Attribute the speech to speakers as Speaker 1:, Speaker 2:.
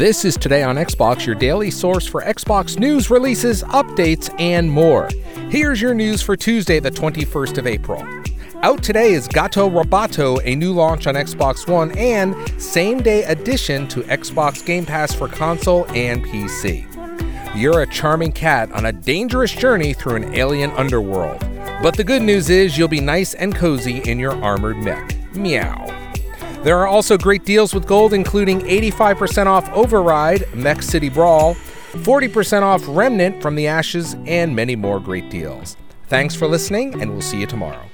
Speaker 1: This is Today on Xbox, your daily source for Xbox news, releases, updates, and more. Here's your news for Tuesday, the 21st of April. Out today is Gato Roboto, a new launch on Xbox One and same day addition to Xbox Game Pass for console and PC. You're a charming cat on a dangerous journey through an alien underworld. But the good news is you'll be nice and cozy in your armored mech. Meow. There are also great deals with gold, including 85% off Override, Mech City Brawl, 40% off Remnant from the Ashes, and many more great deals. Thanks for listening, and we'll see you tomorrow.